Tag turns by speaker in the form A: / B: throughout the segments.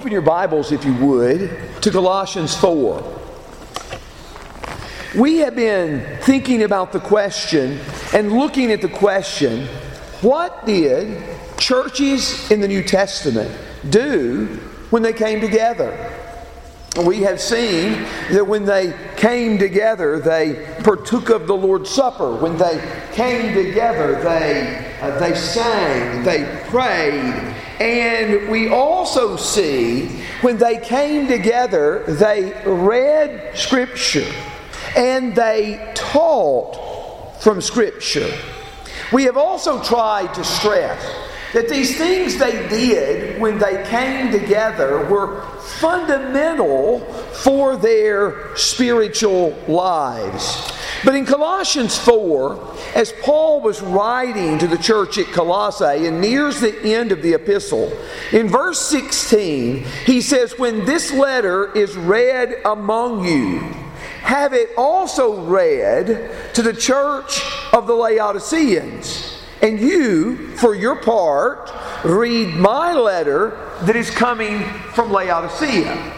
A: Open your Bibles, if you would, to Colossians 4. We have been thinking about the question and looking at the question what did churches in the New Testament do when they came together? We have seen that when they came together, they partook of the Lord's Supper. When they came together, they, uh, they sang, they prayed. And we also see when they came together, they read Scripture and they taught from Scripture. We have also tried to stress that these things they did when they came together were fundamental for their spiritual lives. But in Colossians 4, as Paul was writing to the church at Colossae and nears the end of the epistle, in verse 16, he says, When this letter is read among you, have it also read to the church of the Laodiceans. And you, for your part, read my letter that is coming from Laodicea.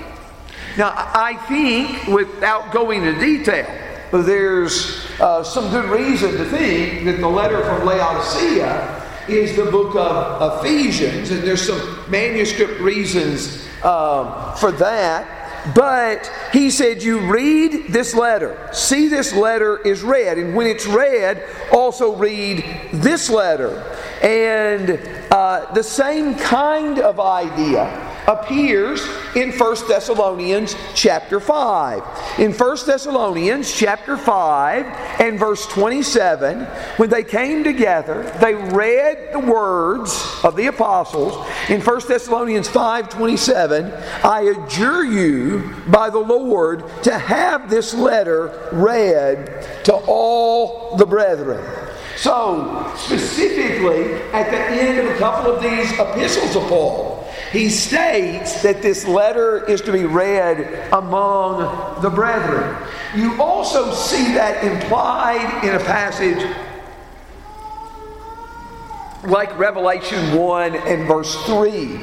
A: Now, I think, without going into detail, there's uh, some good reason to think that the letter from Laodicea is the book of Ephesians, and there's some manuscript reasons uh, for that. But he said, You read this letter. See, this letter is read. And when it's read, also read this letter. And uh, the same kind of idea appears in 1 Thessalonians chapter 5. In 1 Thessalonians chapter 5 and verse 27, when they came together, they read the words of the apostles. In 1 Thessalonians 5 27, I adjure you by the Lord to have this letter read to all the brethren. So, specifically, at the end of a couple of these epistles of Paul, he states that this letter is to be read among the brethren. You also see that implied in a passage like Revelation 1 and verse 3.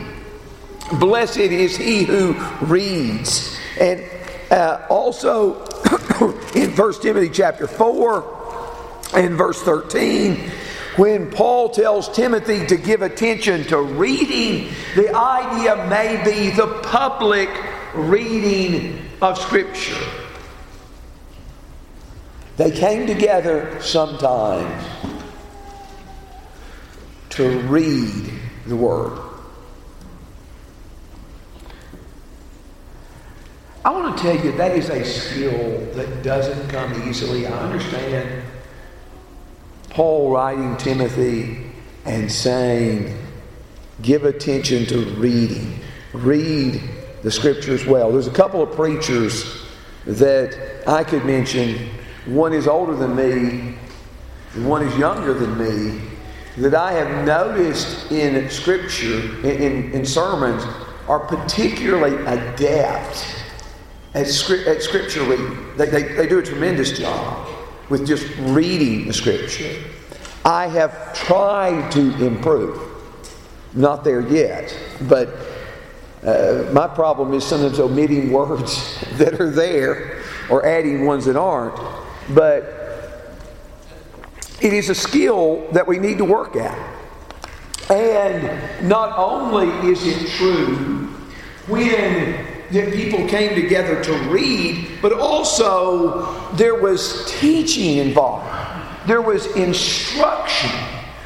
A: Blessed is he who reads. And uh, also in 1 Timothy chapter 4 and verse 13, when Paul tells Timothy to give attention to reading, the idea may be the public reading of Scripture. They came together sometimes to read the Word. I want to tell you that is a skill that doesn't come easily. I understand Paul writing Timothy and saying, give attention to reading. Read the scriptures well. There's a couple of preachers that I could mention. One is older than me, and one is younger than me, that I have noticed in scripture, in, in, sermons, are particularly adept at, script, at scripture reading. They, they, they do a tremendous job with just reading the scripture. I have tried to improve. Not there yet, but uh, my problem is sometimes omitting words that are there or adding ones that aren't. But it is a skill that we need to work at. And not only is it true when that people came together to read, but also there was teaching involved. There was instruction.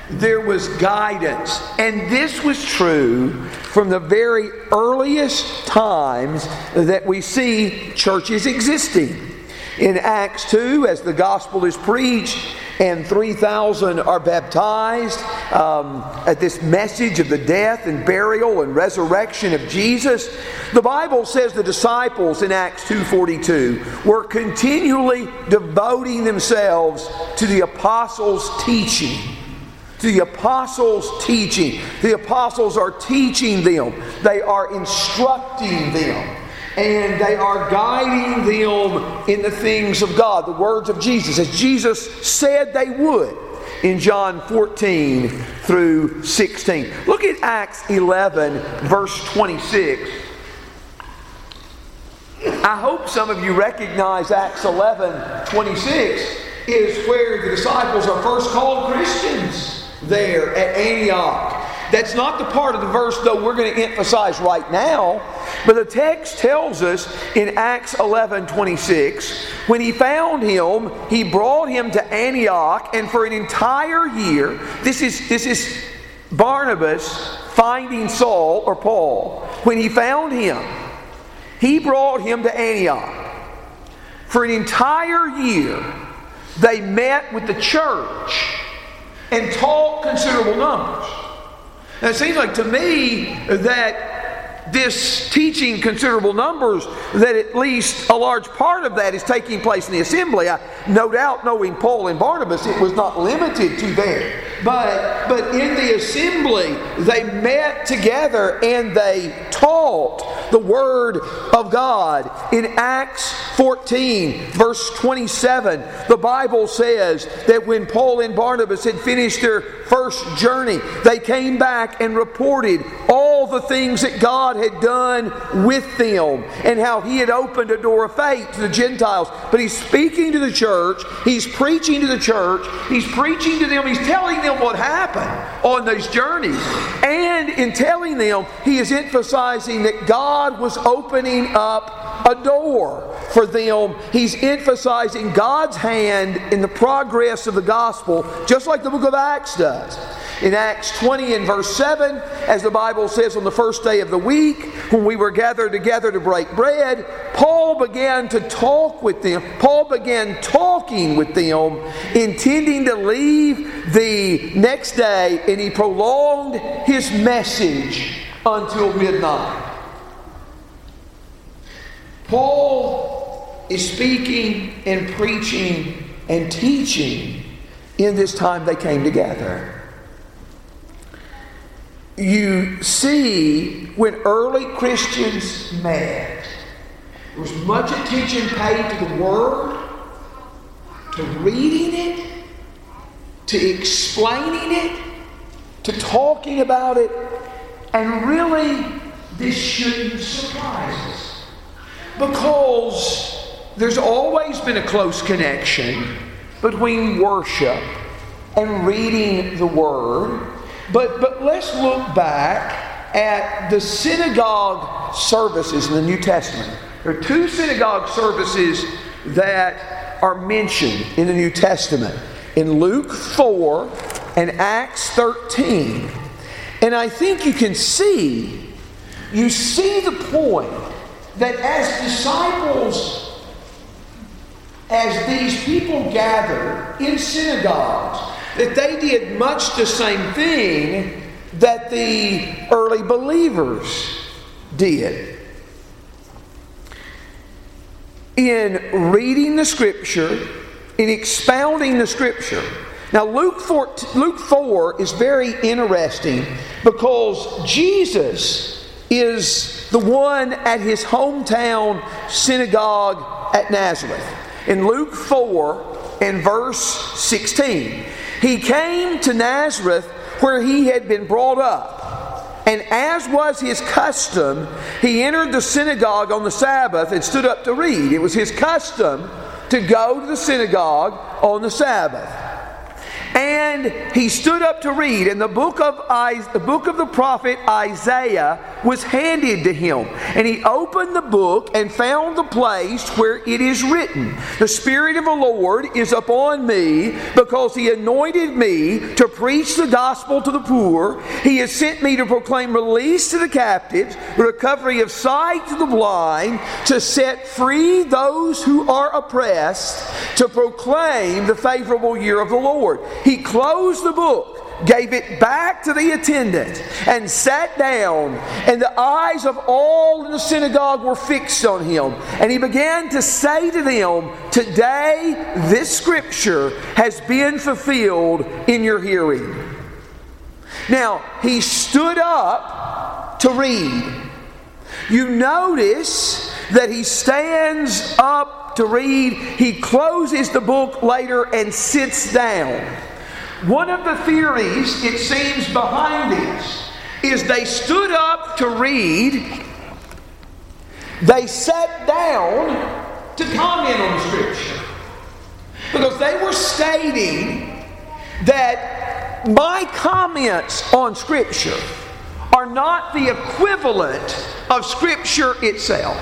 A: There was guidance. And this was true from the very earliest times that we see churches existing. In Acts 2, as the gospel is preached, and 3,000 are baptized um, at this message of the death and burial and resurrection of Jesus. The Bible says the disciples in Acts 2:42 were continually devoting themselves to the apostles' teaching. To the apostles' teaching. The apostles are teaching them. They are instructing them and they are guiding them in the things of God, the words of Jesus, as Jesus said they would in John 14 through 16. Look at Acts 11, verse 26. I hope some of you recognize Acts 11 26 is where the disciples are first called Christians there at Antioch. That's not the part of the verse, though, we're going to emphasize right now. But the text tells us in Acts 11 26, when he found him, he brought him to Antioch, and for an entire year, this is, this is Barnabas finding Saul or Paul. When he found him, he brought him to Antioch. For an entire year, they met with the church and taught considerable numbers. Now, it seems like to me that this teaching considerable numbers, that at least a large part of that is taking place in the assembly. I, no doubt, knowing Paul and Barnabas, it was not limited to there. But, but in the assembly, they met together and they taught the Word of God. In Acts 14, verse 27, the Bible says that when Paul and Barnabas had finished their first journey, they came back and reported all the things that God had done with them and how He had opened a door of faith to the Gentiles. But He's speaking to the church, He's preaching to the church, He's preaching to them, He's telling them what happened on those journeys. And in telling them, He is emphasizing that God was opening up a door for them. He's emphasizing God's hand in the progress of the gospel, just like the book of Acts does. In Acts 20 and verse 7, as the Bible says, on the first day of the week, when we were gathered together to break bread, Paul began to talk with them. Paul began talking with them, intending to leave the next day, and he prolonged his message until midnight. Paul is speaking and preaching and teaching in this time they came together. You see, when early Christians met, there was much attention paid to the Word, to reading it, to explaining it, to talking about it, and really, this shouldn't surprise us. Because there's always been a close connection between worship and reading the Word. But, but let's look back at the synagogue services in the New Testament. There are two synagogue services that are mentioned in the New Testament in Luke 4 and Acts 13. And I think you can see, you see the point that as disciples, as these people gather in synagogues, that they did much the same thing that the early believers did. In reading the Scripture, in expounding the Scripture. Now, Luke 4, Luke 4 is very interesting because Jesus is the one at his hometown synagogue at Nazareth. In Luke 4 and verse 16, he came to Nazareth where he had been brought up. And as was his custom, he entered the synagogue on the Sabbath and stood up to read. It was his custom to go to the synagogue on the Sabbath. And he stood up to read, and the book of the book of the prophet Isaiah was handed to him. And he opened the book and found the place where it is written, "The Spirit of the Lord is upon me, because he anointed me to preach the gospel to the poor. He has sent me to proclaim release to the captives, recovery of sight to the blind, to set free those who are oppressed, to proclaim the favorable year of the Lord." He closed the book, gave it back to the attendant, and sat down. And the eyes of all in the synagogue were fixed on him. And he began to say to them, Today this scripture has been fulfilled in your hearing. Now, he stood up to read. You notice that he stands up to read. He closes the book later and sits down. One of the theories, it seems, behind this is they stood up to read, they sat down to comment on Scripture. Because they were stating that my comments on Scripture are not the equivalent of Scripture itself.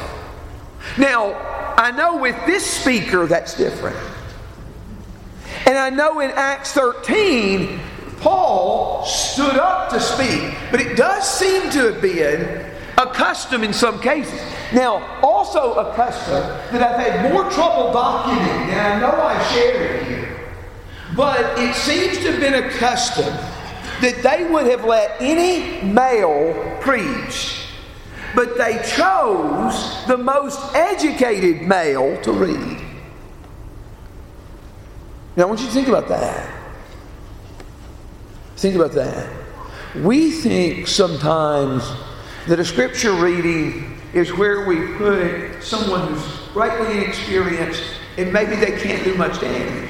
A: Now, I know with this speaker that's different. And I know in Acts 13, Paul stood up to speak, but it does seem to have been a custom in some cases. Now, also a custom that I've had more trouble documenting, and I know I shared it here, but it seems to have been a custom that they would have let any male preach, but they chose the most educated male to read. Now, I want you to think about that. Think about that. We think sometimes that a scripture reading is where we put someone who's rightly inexperienced and maybe they can't do much damage.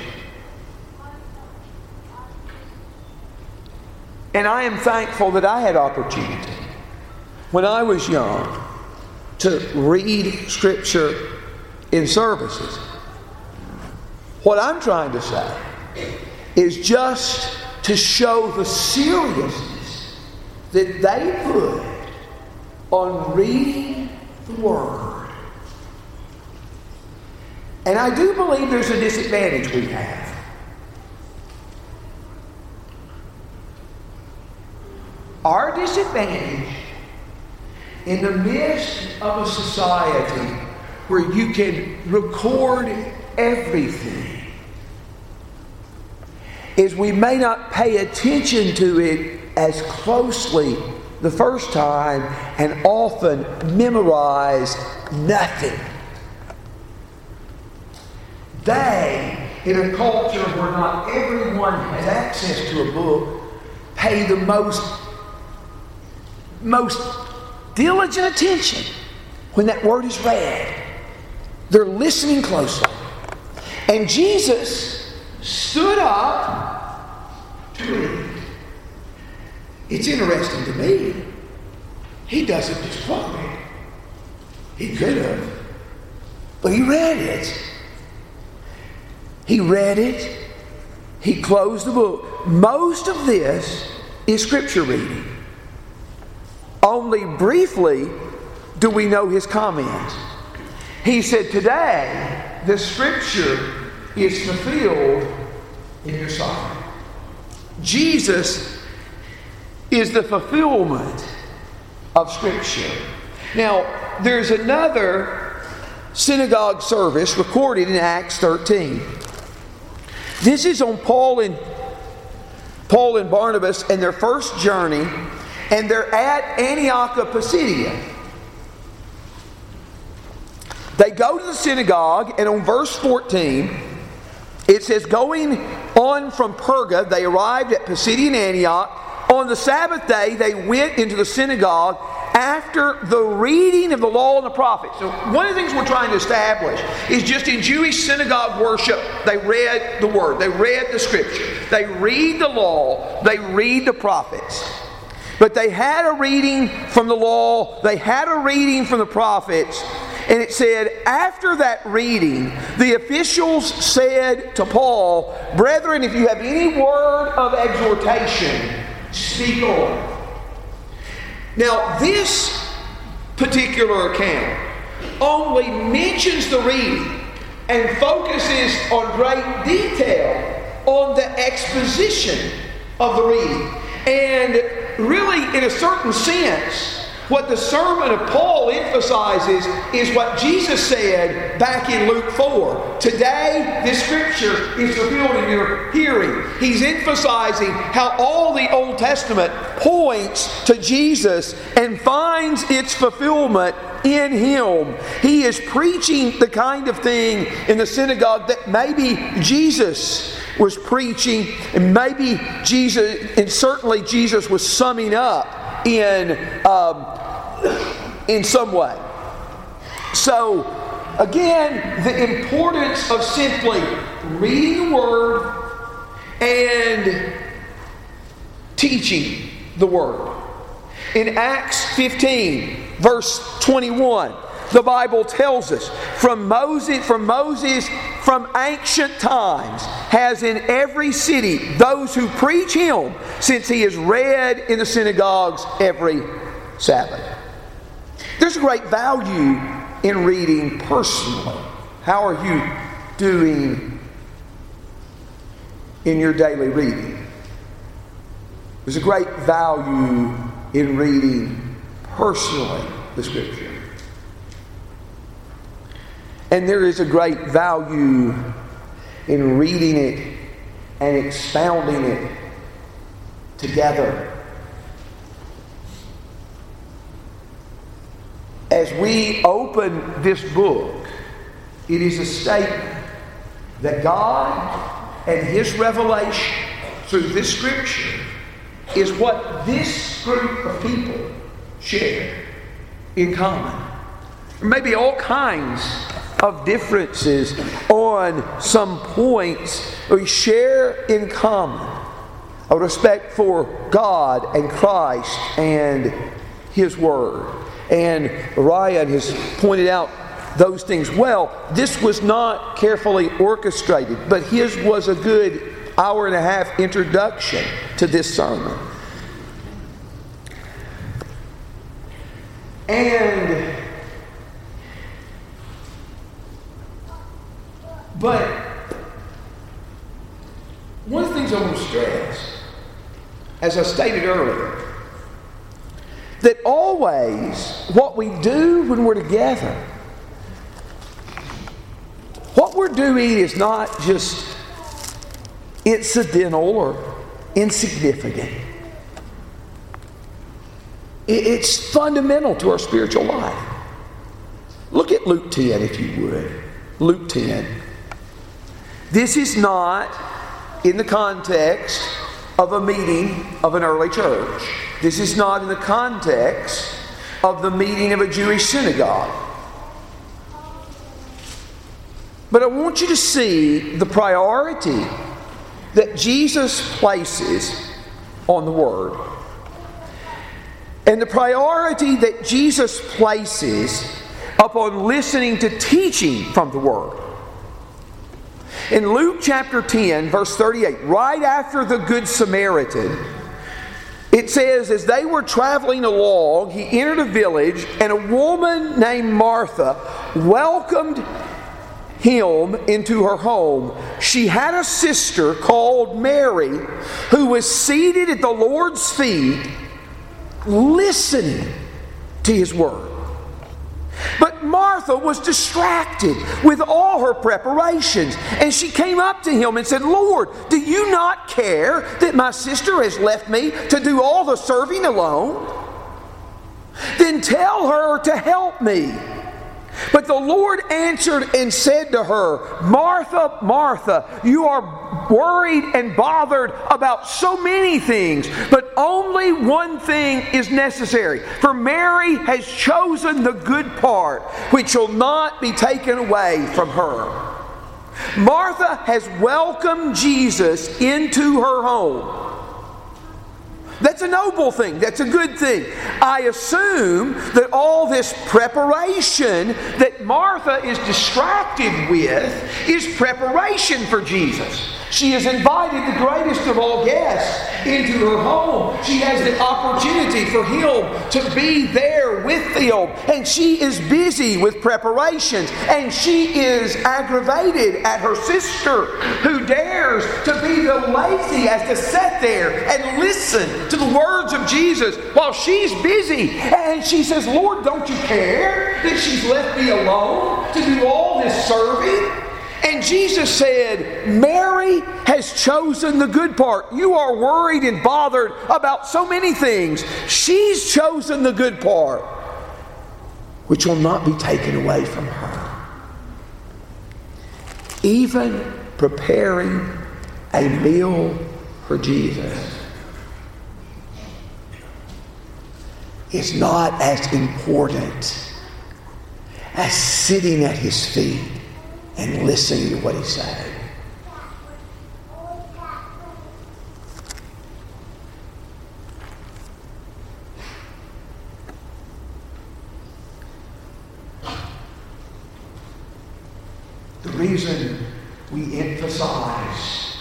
A: And I am thankful that I had opportunity when I was young to read scripture in services. What I'm trying to say is just to show the seriousness that they put on reading the Word. And I do believe there's a disadvantage we have. Our disadvantage in the midst of a society where you can record everything is we may not pay attention to it as closely the first time and often memorize nothing. They, in a culture where not everyone has access to a book, pay the most, most diligent attention when that word is read. They're listening closely. And Jesus stood up. It's interesting to me. He doesn't just quote. He could have. But he read it. He read it. He closed the book. Most of this is scripture reading. Only briefly do we know his comments. He said, Today, the scripture is fulfilled in your sight. Jesus is the fulfillment of Scripture. Now, there's another synagogue service recorded in Acts 13. This is on Paul and Paul and Barnabas and their first journey, and they're at Antioch of Pisidia. They go to the synagogue, and on verse 14, it says, Going on from Perga, they arrived at Pisidian Antioch on the Sabbath day, they went into the synagogue after the reading of the law and the prophets. So, one of the things we're trying to establish is just in Jewish synagogue worship, they read the word, they read the scripture, they read the law, they read the prophets. But they had a reading from the law, they had a reading from the prophets, and it said, after that reading, the officials said to Paul, Brethren, if you have any word of exhortation, speak on. Now, this particular account only mentions the reading and focuses on great detail on the exposition of the reading. And really, in a certain sense, what the sermon of Paul emphasizes is what Jesus said back in Luke 4. Today, this scripture is fulfilled in your hearing. He's emphasizing how all the Old Testament points to Jesus and finds its fulfillment in him. He is preaching the kind of thing in the synagogue that maybe Jesus was preaching, and maybe Jesus, and certainly Jesus was summing up in um, in some way. So, again, the importance of simply reading the Word and teaching the Word. In Acts 15, verse 21, the Bible tells us, from Moses, from Moses, from ancient times, has in every city those who preach him, since he is read in the synagogues every Sabbath. There's a great value in reading personally. How are you doing in your daily reading? There's a great value in reading personally the Scripture. And there is a great value in reading it and expounding it together. As we open this book, it is a statement that God and His revelation through this scripture is what this group of people share in common. There may be all kinds of differences on some points we share in common a respect for God and Christ and His Word. And Ryan has pointed out those things well. This was not carefully orchestrated, but his was a good hour and a half introduction to this sermon. And but one of the things I want to stress, as I stated earlier, that always what we do when we're together, what we're doing is not just incidental or insignificant. It's fundamental to our spiritual life. Look at Luke 10, if you would. Luke 10. This is not in the context of a meeting of an early church. This is not in the context of the meeting of a Jewish synagogue. But I want you to see the priority that Jesus places on the Word. And the priority that Jesus places upon listening to teaching from the Word. In Luke chapter 10, verse 38, right after the Good Samaritan, it says, as they were traveling along, he entered a village, and a woman named Martha welcomed him into her home. She had a sister called Mary who was seated at the Lord's feet, listening to his word. But Martha was distracted with all her preparations. And she came up to him and said, Lord, do you not care that my sister has left me to do all the serving alone? Then tell her to help me. But the Lord answered and said to her, Martha, Martha, you are worried and bothered about so many things, but only one thing is necessary. For Mary has chosen the good part, which shall not be taken away from her. Martha has welcomed Jesus into her home. That's a noble thing. That's a good thing. I assume that all this preparation that Martha is distracted with is preparation for Jesus. She has invited the greatest of all guests into her home. She has the opportunity for him to be there with them. And she is busy with preparations. And she is aggravated at her sister who dares to be the lazy as to sit there and listen to the words of Jesus while she's busy. And she says, Lord, don't you care that she's left me alone to do all this serving? And Jesus said, Mary has chosen the good part. You are worried and bothered about so many things. She's chosen the good part, which will not be taken away from her. Even preparing a meal for Jesus is not as important as sitting at his feet and listen to what he said. The reason we emphasize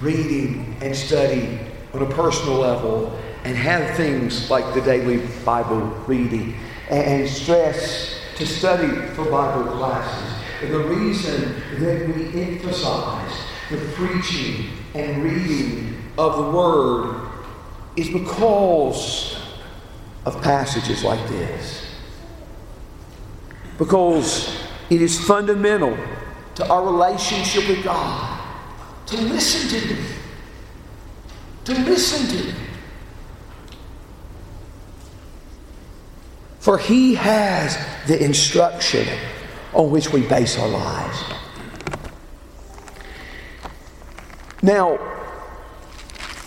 A: reading and study on a personal level and have things like the daily Bible reading and stress to study for Bible classes. The reason that we emphasize the preaching and reading of the Word is because of passages like this. Because it is fundamental to our relationship with God to listen to Him. To listen to Him. For He has the instruction on which we base our lives. Now,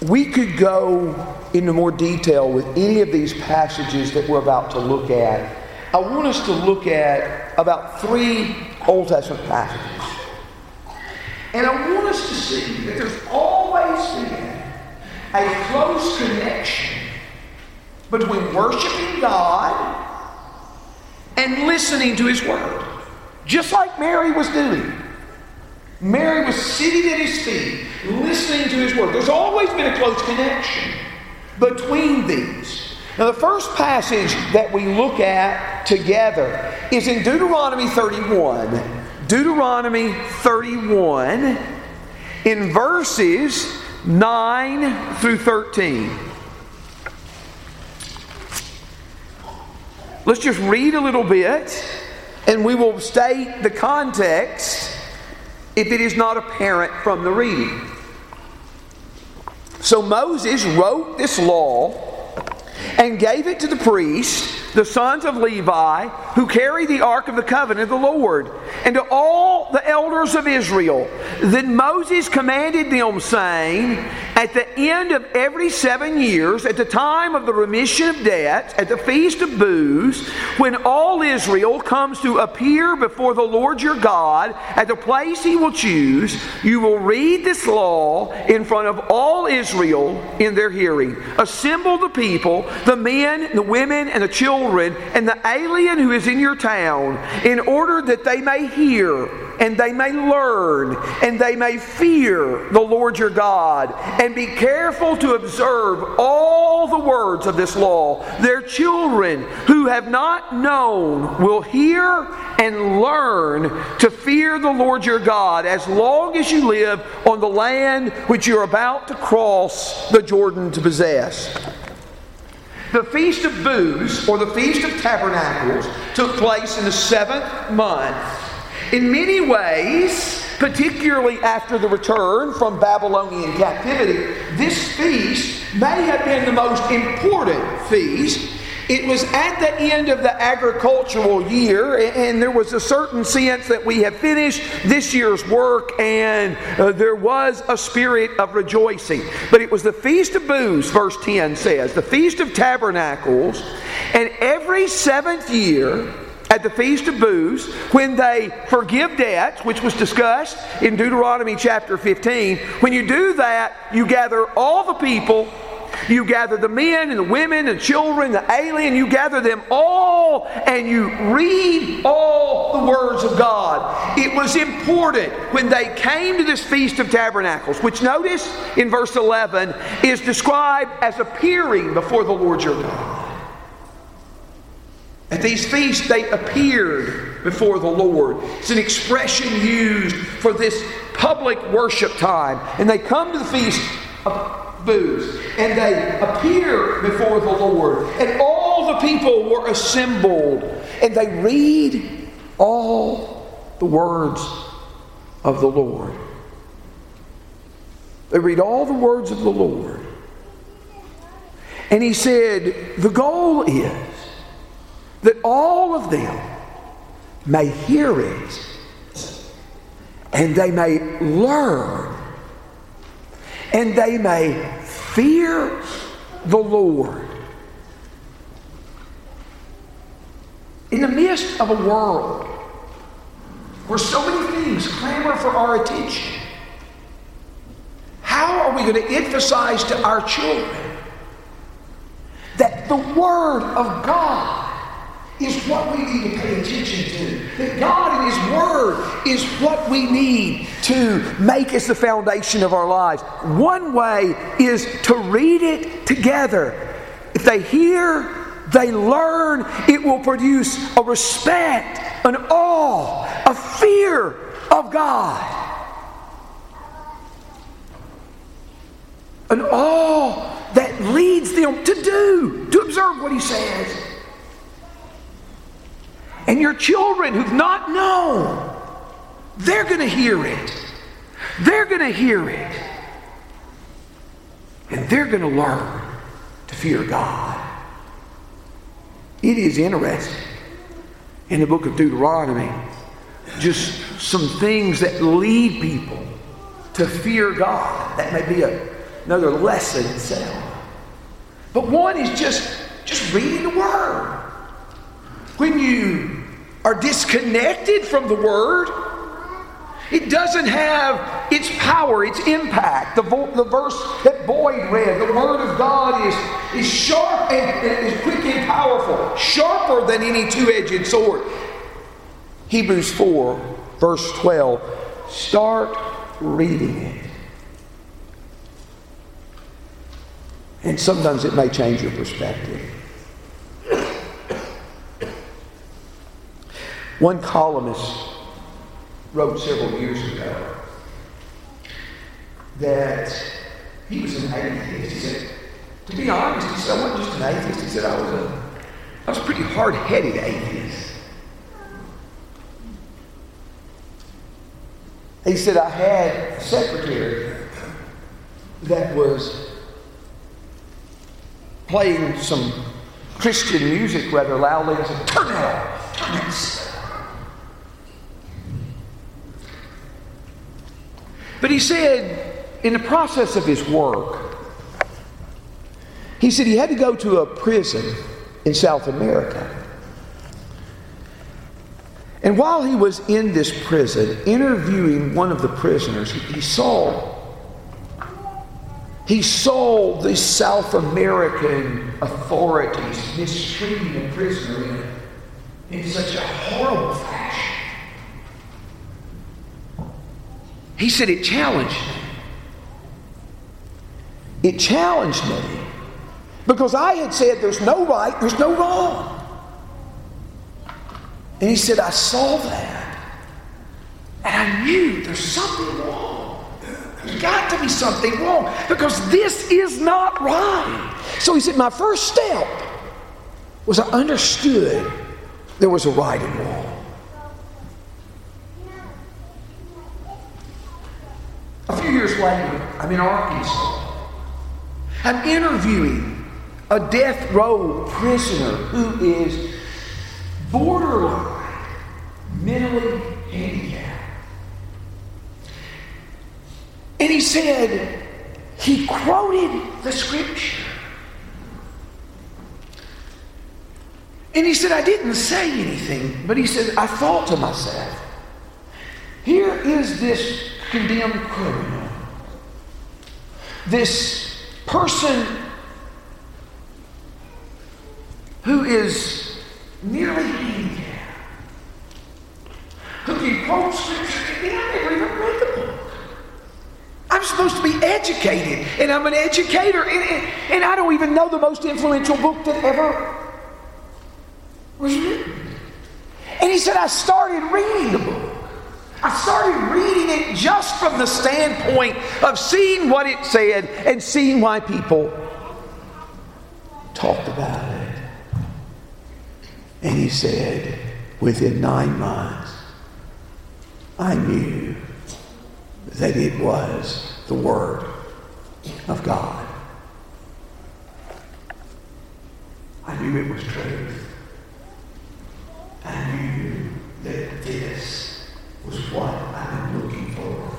A: we could go into more detail with any of these passages that we're about to look at. I want us to look at about three Old Testament passages. And I want us to see that there's always been a close connection between worshiping God and listening to His Word. Just like Mary was doing. Mary was sitting at His feet, listening to His Word. There's always been a close connection between these. Now, the first passage that we look at together is in Deuteronomy 31. Deuteronomy 31 in verses 9 through 13. Let's just read a little bit and we will state the context if it is not apparent from the reading. So Moses wrote this law and gave it to the priests, the sons of Levi, who carry the ark of the covenant of the Lord, and to all the elders of Israel. Then Moses commanded them, saying, At the end of every seven years, at the time of the remission of debts, at the feast of booths, when all Israel comes to appear before the Lord your God at the place he will choose, you will read this law in front of all Israel in their hearing. Assemble the people, the men, the women, and the children, and the alien who is in your town, in order that they may hear and they may learn and they may fear the Lord your God and be careful to observe all the words of this law. Their children who have not known will hear and learn to fear the Lord your God as long as you live on the land which you're about to cross the Jordan to possess. The Feast of Booths, or the Feast of Tabernacles, took place in the seventh month. In many ways, particularly after the return from Babylonian captivity, this feast may have been the most important feast it was at the end of the agricultural year, and there was a certain sense that we have finished this year's work, and uh, there was a spirit of rejoicing. But it was the Feast of Booths, verse 10 says, the Feast of Tabernacles, and every seventh year, at the Feast of Booths, when they forgive debts, which was discussed in Deuteronomy chapter 15, when you do that, you gather all the people you gather the men and the women and children, the alien, you gather them all and you read all the words of God. It was important when they came to this Feast of Tabernacles, which notice in verse 11 is described as appearing before the Lord your God. At these feasts, they appeared before the Lord. It's an expression used for this public worship time. And they come to the feast booths. And they appear before the Lord. And all the people were assembled. And they read all the words of the Lord. They read all the words of the Lord. And he said, The goal is that all of them may hear it and they may learn and they may fear the Lord. In the midst of a world where so many things clamor for our attention, how are we going to emphasize to our children that the Word of God is what we need to pay attention to. That God and His Word is what we need to make as the foundation of our lives. One way is to read it together. If they hear, they learn, it will produce a respect, an awe, a fear of God. An awe that leads them to do, to observe what He says. And your children who've not known, they're going to hear it. They're going to hear it. And they're going to learn to fear God. It is interesting in the book of Deuteronomy, just some things that lead people to fear God. That may be a, another lesson itself. But one is just, just reading the Word. When you are disconnected from the Word, it doesn't have its power, its impact. The, vo- the verse that Boyd read, the Word of God is, is sharp and, and is quick and powerful, sharper than any two edged sword. Hebrews 4, verse 12. Start reading it. And sometimes it may change your perspective. One columnist wrote several years ago that he was an atheist. He said, to be honest, he said, I wasn't just an atheist. He said, I was a, I was a pretty hard-headed atheist. He said, I had a secretary that was playing some Christian music rather loudly. I said, turn off. But he said, in the process of his work, he said he had to go to a prison in South America. And while he was in this prison, interviewing one of the prisoners, he saw he saw the South American authorities mistreating a prisoner in, in such a horrible fashion. He said it challenged me. It challenged me because I had said there's no right, there's no wrong. And he said, I saw that. And I knew there's something wrong. There's got to be something wrong because this is not right. So he said, My first step was I understood there was a right and wrong. A few years later, I'm in Arkansas. I'm interviewing a death row prisoner who is borderline mentally handicapped. And he said, he quoted the scripture. And he said, I didn't say anything, but he said, I thought to myself, here is this condemned criminal. This person who is nearly handicapped, who can quote scripture, and I never even read the book. I'm supposed to be educated, and I'm an educator, and, and, and I don't even know the most influential book that ever was written. And he said, I started reading the book. I started reading it just from the standpoint of seeing what it said and seeing why people talked about it. And he said, within nine months, I knew that it was the Word of God. I knew it was truth. I knew that this was what I've been looking for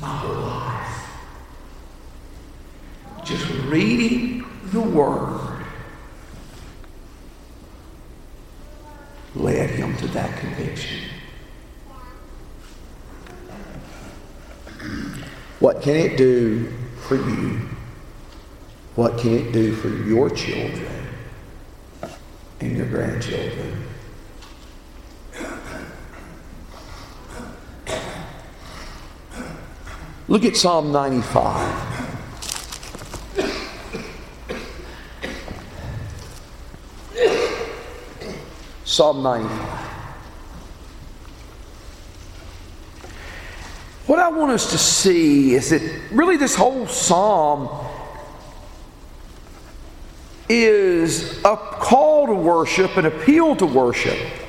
A: my whole life. Just reading the Word led him to that conviction. What can it do for you? What can it do for your children? and your grandchildren. Look at Psalm 95. Psalm 95. What I want us to see is that really this whole psalm is a call to worship, an appeal to worship.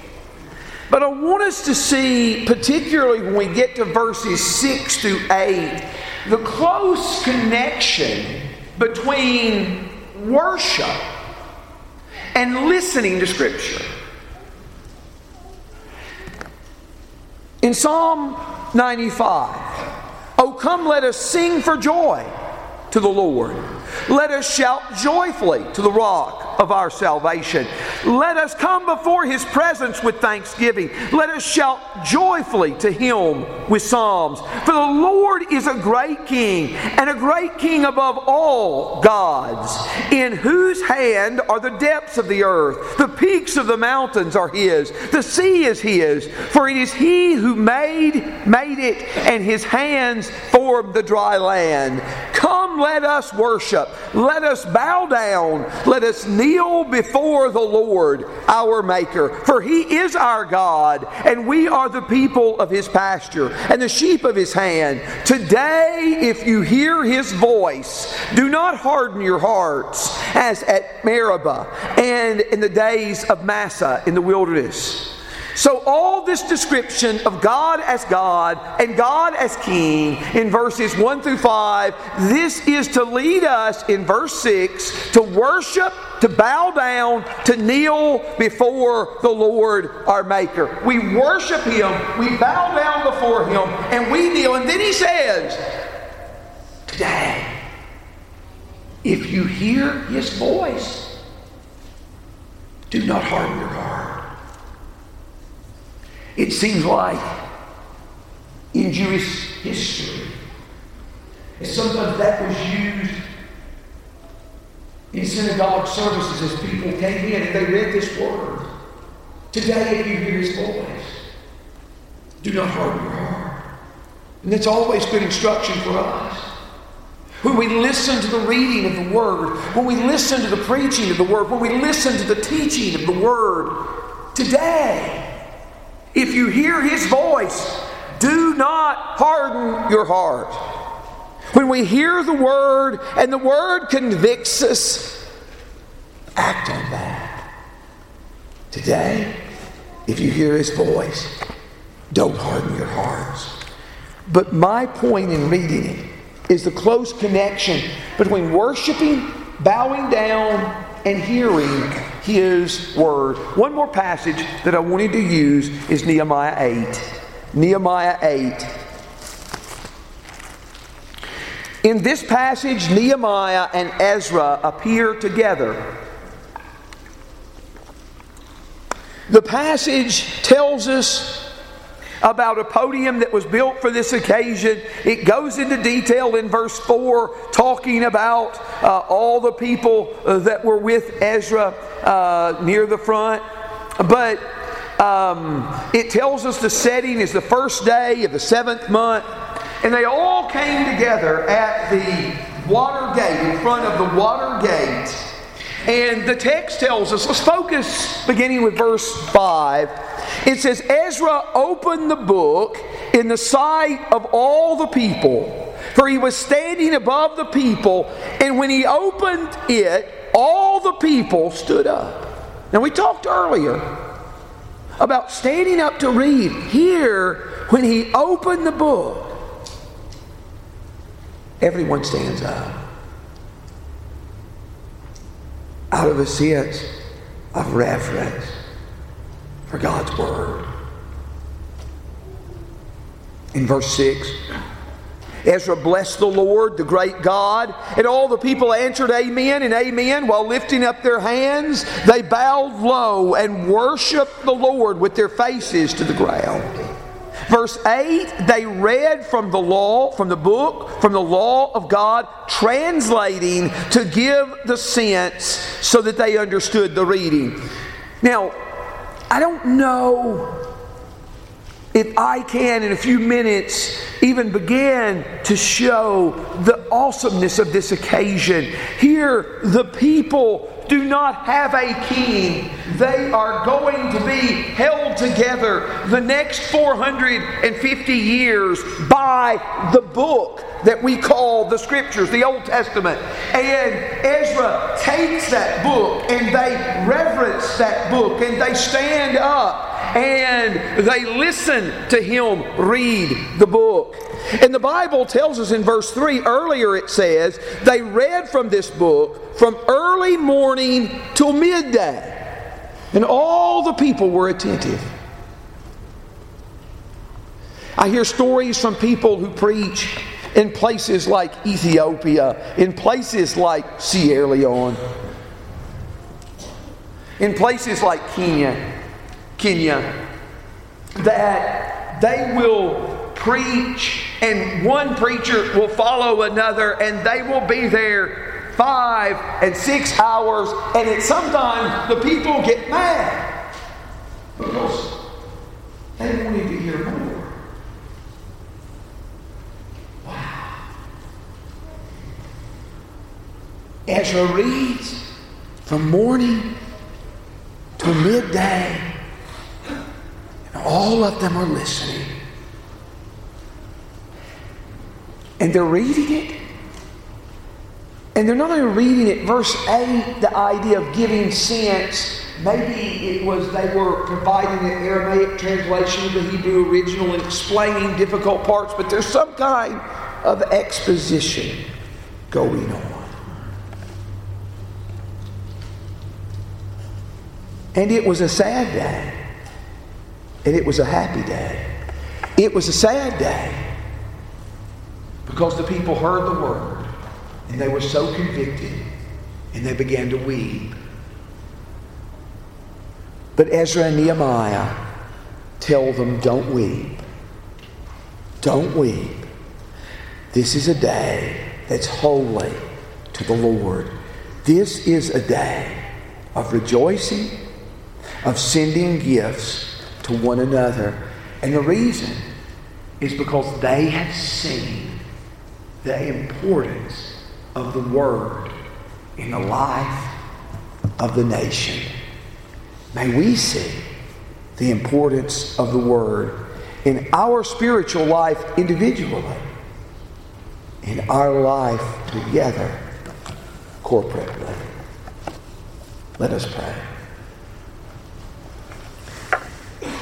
A: But I want us to see, particularly when we get to verses 6 to 8, the close connection between worship and listening to Scripture. In Psalm 95, Oh, come, let us sing for joy to the Lord. Let us shout joyfully to the rock of our salvation. Let us come before his presence with thanksgiving. Let us shout joyfully to him with psalms. For the Lord is a great king and a great king above all gods, in whose hand are the depths of the earth. The peaks of the mountains are his. The sea is his, for it is he who made made it and his hands formed the dry land. Come let us worship. Let us bow down. Let us kneel before the Lord, our Maker. For He is our God, and we are the people of His pasture and the sheep of His hand. Today, if you hear His voice, do not harden your hearts as at Meribah and in the days of Massah in the wilderness. So, all this description of God as God and God as King in verses 1 through 5, this is to lead us in verse 6 to worship, to bow down, to kneel before the Lord our Maker. We worship Him, we bow down before Him, and we kneel. And then He says, Today, if you hear His voice, do not harden your heart. It seems like in Jewish history, sometimes that was used in synagogue services as people came in and they read this word. Today, if you hear his voice, do not harden your heart. And that's always good instruction for us. When we listen to the reading of the Word, when we listen to the preaching of the Word, when we listen to the teaching of the Word, today, if you hear his voice, do not harden your heart. When we hear the word and the word convicts us, act on that. Today, if you hear his voice, don't harden your hearts. But my point in reading it is the close connection between worshiping, bowing down, and hearing his word. One more passage that I wanted to use is Nehemiah 8. Nehemiah 8. In this passage, Nehemiah and Ezra appear together. The passage tells us about a podium that was built for this occasion. It goes into detail in verse 4, talking about uh, all the people uh, that were with Ezra uh, near the front. But um, it tells us the setting is the first day of the seventh month, and they all came together at the water gate, in front of the water gate. And the text tells us, let's focus beginning with verse 5. It says, Ezra opened the book in the sight of all the people, for he was standing above the people, and when he opened it, all the people stood up. Now, we talked earlier about standing up to read. Here, when he opened the book, everyone stands up out of a sense of reverence for God's Word. In verse 6, Ezra blessed the Lord, the great God, and all the people answered Amen and Amen while lifting up their hands. They bowed low and worshiped the Lord with their faces to the ground. Verse 8, they read from the law, from the book, from the law of God, translating to give the sense so that they understood the reading. Now, I don't know if I can, in a few minutes, even begin to show the awesomeness of this occasion. Here, the people do not have a king. They are going to be held together the next 450 years by the book that we call the Scriptures, the Old Testament. And Ezra takes that book and they reverence that book and they stand up and they listen to him read the book. And the Bible tells us in verse 3, earlier it says, they read from this book from early morning till midday. And all the people were attentive. I hear stories from people who preach in places like Ethiopia, in places like Sierra Leone, in places like Kenya, Kenya, that they will preach and one preacher will follow another and they will be there five and six hours and at sometimes the people get mad because they wanted to hear more. Ezra reads from morning to midday, and all of them are listening. And they're reading it. And they're not only reading it, verse 8, the idea of giving sense. Maybe it was they were providing an Aramaic translation of the Hebrew original and explaining difficult parts, but there's some kind of exposition going on. And it was a sad day. And it was a happy day. It was a sad day because the people heard the word and they were so convicted and they began to weep. But Ezra and Nehemiah tell them, don't weep. Don't weep. This is a day that's holy to the Lord. This is a day of rejoicing of sending gifts to one another. And the reason is because they have seen the importance of the Word in the life of the nation. May we see the importance of the Word in our spiritual life individually, in our life together corporately. Let us pray.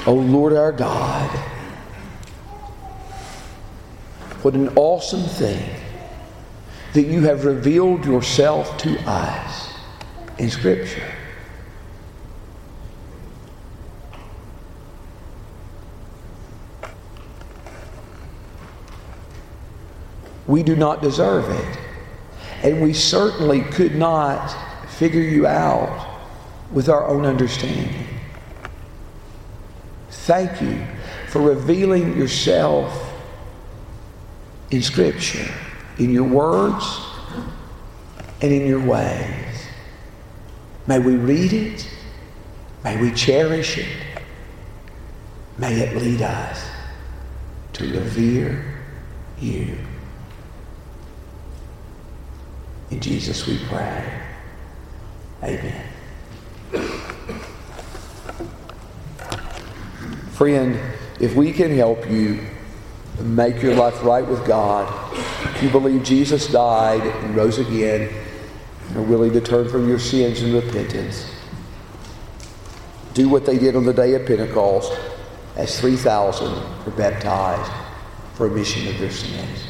A: O Lord our God, what an awesome thing that you have revealed yourself to us in Scripture. We do not deserve it. And we certainly could not figure you out with our own understanding. Thank you for revealing yourself in Scripture, in your words, and in your ways. May we read it. May we cherish it. May it lead us to revere you. In Jesus we pray. Amen. Friend, if we can help you make your life right with God, if you believe Jesus died and rose again, and are willing to turn from your sins in repentance, do what they did on the day of Pentecost as 3,000 were baptized for remission of their sins.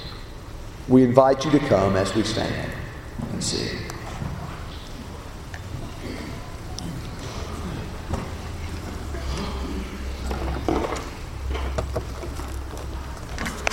A: We invite you to come as we stand and sing.